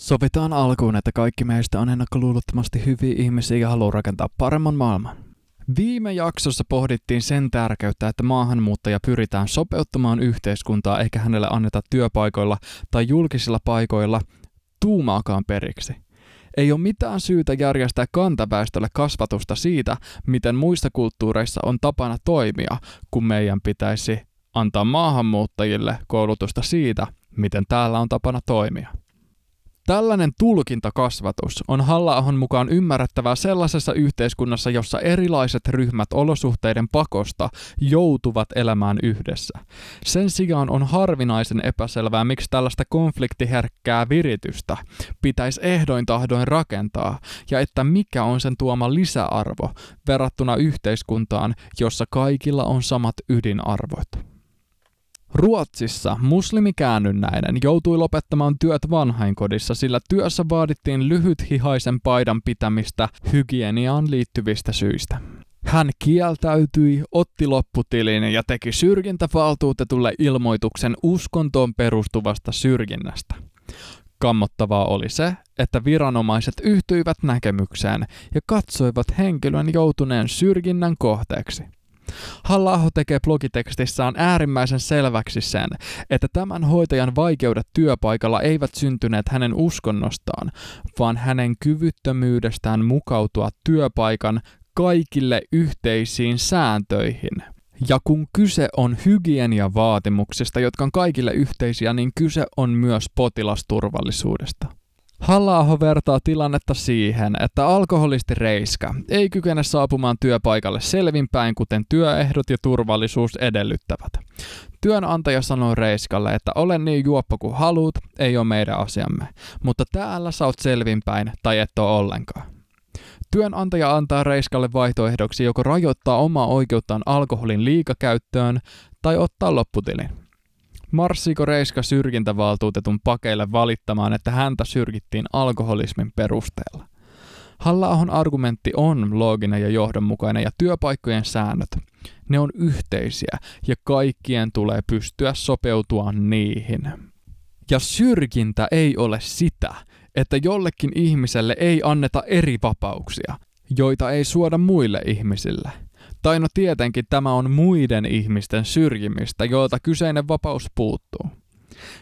Sovitaan alkuun, että kaikki meistä on ennakkoluulottomasti hyviä ihmisiä ja haluaa rakentaa paremman maailman. Viime jaksossa pohdittiin sen tärkeyttä, että maahanmuuttaja pyritään sopeuttamaan yhteiskuntaa eikä hänelle anneta työpaikoilla tai julkisilla paikoilla tuumaakaan periksi. Ei ole mitään syytä järjestää kantaväestölle kasvatusta siitä, miten muissa kulttuureissa on tapana toimia, kun meidän pitäisi antaa maahanmuuttajille koulutusta siitä, miten täällä on tapana toimia. Tällainen tulkintakasvatus on halla mukaan ymmärrettävää sellaisessa yhteiskunnassa, jossa erilaiset ryhmät olosuhteiden pakosta joutuvat elämään yhdessä. Sen sijaan on harvinaisen epäselvää, miksi tällaista konfliktiherkkää viritystä pitäisi ehdoin tahdoin rakentaa, ja että mikä on sen tuoma lisäarvo verrattuna yhteiskuntaan, jossa kaikilla on samat ydinarvot. Ruotsissa muslimikäännynnäinen joutui lopettamaan työt vanhainkodissa, sillä työssä vaadittiin lyhythihaisen paidan pitämistä hygieniaan liittyvistä syistä. Hän kieltäytyi, otti lopputilin ja teki syrjintävaltuutetulle ilmoituksen uskontoon perustuvasta syrjinnästä. Kammottavaa oli se, että viranomaiset yhtyivät näkemykseen ja katsoivat henkilön joutuneen syrjinnän kohteeksi – halla tekee blogitekstissään äärimmäisen selväksi sen, että tämän hoitajan vaikeudet työpaikalla eivät syntyneet hänen uskonnostaan, vaan hänen kyvyttömyydestään mukautua työpaikan kaikille yhteisiin sääntöihin. Ja kun kyse on hygieniavaatimuksista, jotka on kaikille yhteisiä, niin kyse on myös potilasturvallisuudesta halla vertaa tilannetta siihen, että alkoholisti Reiska ei kykene saapumaan työpaikalle selvinpäin, kuten työehdot ja turvallisuus edellyttävät. Työnantaja sanoo Reiskalle, että olen niin juoppo kuin haluut, ei ole meidän asiamme, mutta täällä sä oot selvinpäin tai et ole ollenkaan. Työnantaja antaa Reiskalle vaihtoehdoksi joko rajoittaa omaa oikeuttaan alkoholin liikakäyttöön tai ottaa lopputilin. Marssiiko Reiska syrjintävaltuutetun pakeille valittamaan, että häntä syrjittiin alkoholismin perusteella? halla argumentti on looginen ja johdonmukainen ja työpaikkojen säännöt, ne on yhteisiä ja kaikkien tulee pystyä sopeutua niihin. Ja syrjintä ei ole sitä, että jollekin ihmiselle ei anneta eri vapauksia, joita ei suoda muille ihmisille – tai no tietenkin tämä on muiden ihmisten syrjimistä, joilta kyseinen vapaus puuttuu.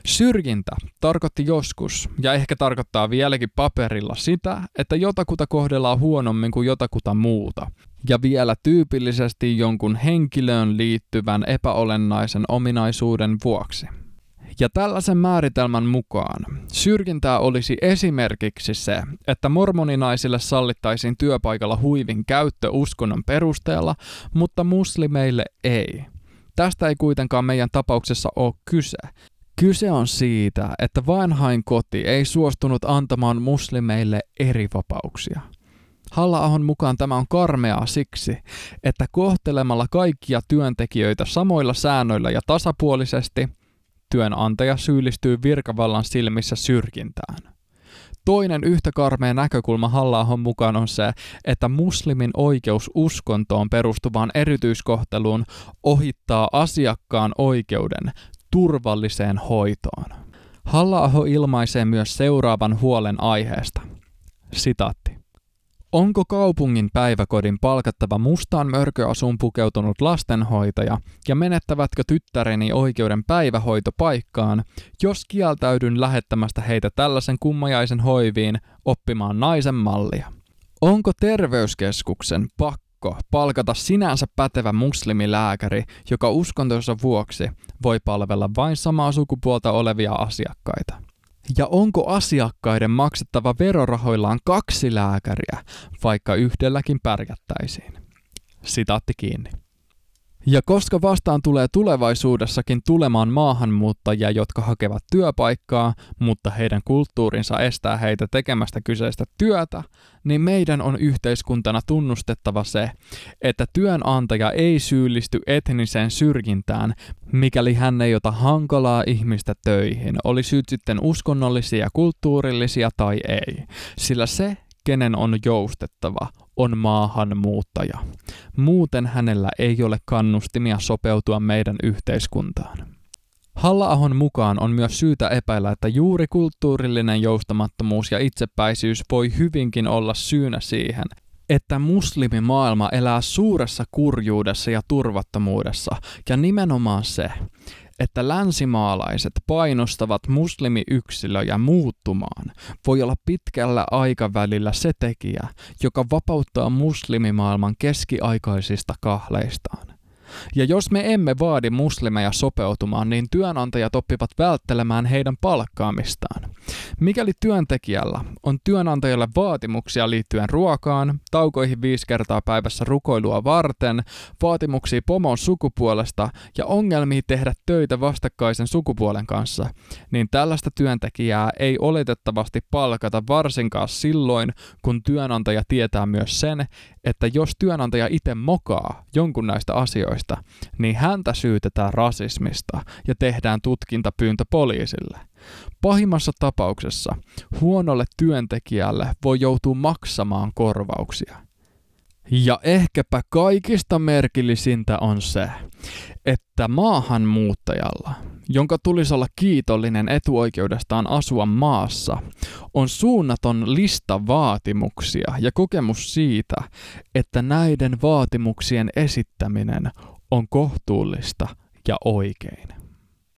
Syrjintä tarkoitti joskus, ja ehkä tarkoittaa vieläkin paperilla sitä, että jotakuta kohdellaan huonommin kuin jotakuta muuta, ja vielä tyypillisesti jonkun henkilöön liittyvän epäolennaisen ominaisuuden vuoksi. Ja tällaisen määritelmän mukaan syrjintää olisi esimerkiksi se, että mormoninaisille sallittaisiin työpaikalla huivin käyttö uskonnon perusteella, mutta muslimeille ei. Tästä ei kuitenkaan meidän tapauksessa ole kyse. Kyse on siitä, että vanhain koti ei suostunut antamaan muslimeille eri vapauksia. halla mukaan tämä on karmeaa siksi, että kohtelemalla kaikkia työntekijöitä samoilla säännöillä ja tasapuolisesti – työnantaja syyllistyy virkavallan silmissä syrjintään. Toinen yhtä karmea näkökulma halla mukaan on se, että muslimin oikeus uskontoon perustuvaan erityiskohteluun ohittaa asiakkaan oikeuden turvalliseen hoitoon. halla ilmaisee myös seuraavan huolen aiheesta. Sitaatti. Onko kaupungin päiväkodin palkattava mustaan mörköasuun pukeutunut lastenhoitaja ja menettävätkö tyttäreni oikeuden päivähoitopaikkaan, jos kieltäydyn lähettämästä heitä tällaisen kummajaisen hoiviin oppimaan naisen mallia? Onko terveyskeskuksen pakko palkata sinänsä pätevä muslimilääkäri, joka uskontonsa vuoksi voi palvella vain samaa sukupuolta olevia asiakkaita? Ja onko asiakkaiden maksettava verorahoillaan kaksi lääkäriä, vaikka yhdelläkin pärjättäisiin? Sitaatti kiinni. Ja koska vastaan tulee tulevaisuudessakin tulemaan maahanmuuttajia, jotka hakevat työpaikkaa, mutta heidän kulttuurinsa estää heitä tekemästä kyseistä työtä, niin meidän on yhteiskuntana tunnustettava se, että työnantaja ei syyllisty etniseen syrjintään, mikäli hän ei ota hankalaa ihmistä töihin, oli syyt sitten uskonnollisia, kulttuurillisia tai ei, sillä se, kenen on joustettava, on maahanmuuttaja. Muuten hänellä ei ole kannustimia sopeutua meidän yhteiskuntaan. halla mukaan on myös syytä epäillä, että juuri kulttuurillinen joustamattomuus ja itsepäisyys voi hyvinkin olla syynä siihen, että muslimimaailma elää suuressa kurjuudessa ja turvattomuudessa, ja nimenomaan se, että länsimaalaiset painostavat muslimiyksilöjä muuttumaan, voi olla pitkällä aikavälillä se tekijä, joka vapauttaa muslimimaailman keskiaikaisista kahleistaan. Ja jos me emme vaadi muslimeja sopeutumaan, niin työnantajat oppivat välttelemään heidän palkkaamistaan. Mikäli työntekijällä on työnantajalle vaatimuksia liittyen ruokaan, taukoihin viisi kertaa päivässä rukoilua varten, vaatimuksia pomon sukupuolesta ja ongelmia tehdä töitä vastakkaisen sukupuolen kanssa, niin tällaista työntekijää ei oletettavasti palkata varsinkaan silloin, kun työnantaja tietää myös sen, että jos työnantaja itse mokaa jonkun näistä asioista, niin häntä syytetään rasismista ja tehdään tutkintapyyntö poliisille. Pahimmassa tapauksessa huonolle työntekijälle voi joutua maksamaan korvauksia. Ja ehkäpä kaikista merkillisintä on se, että maahanmuuttajalla, jonka tulisi olla kiitollinen etuoikeudestaan asua maassa, on suunnaton lista vaatimuksia ja kokemus siitä, että näiden vaatimuksien esittäminen on kohtuullista ja oikein.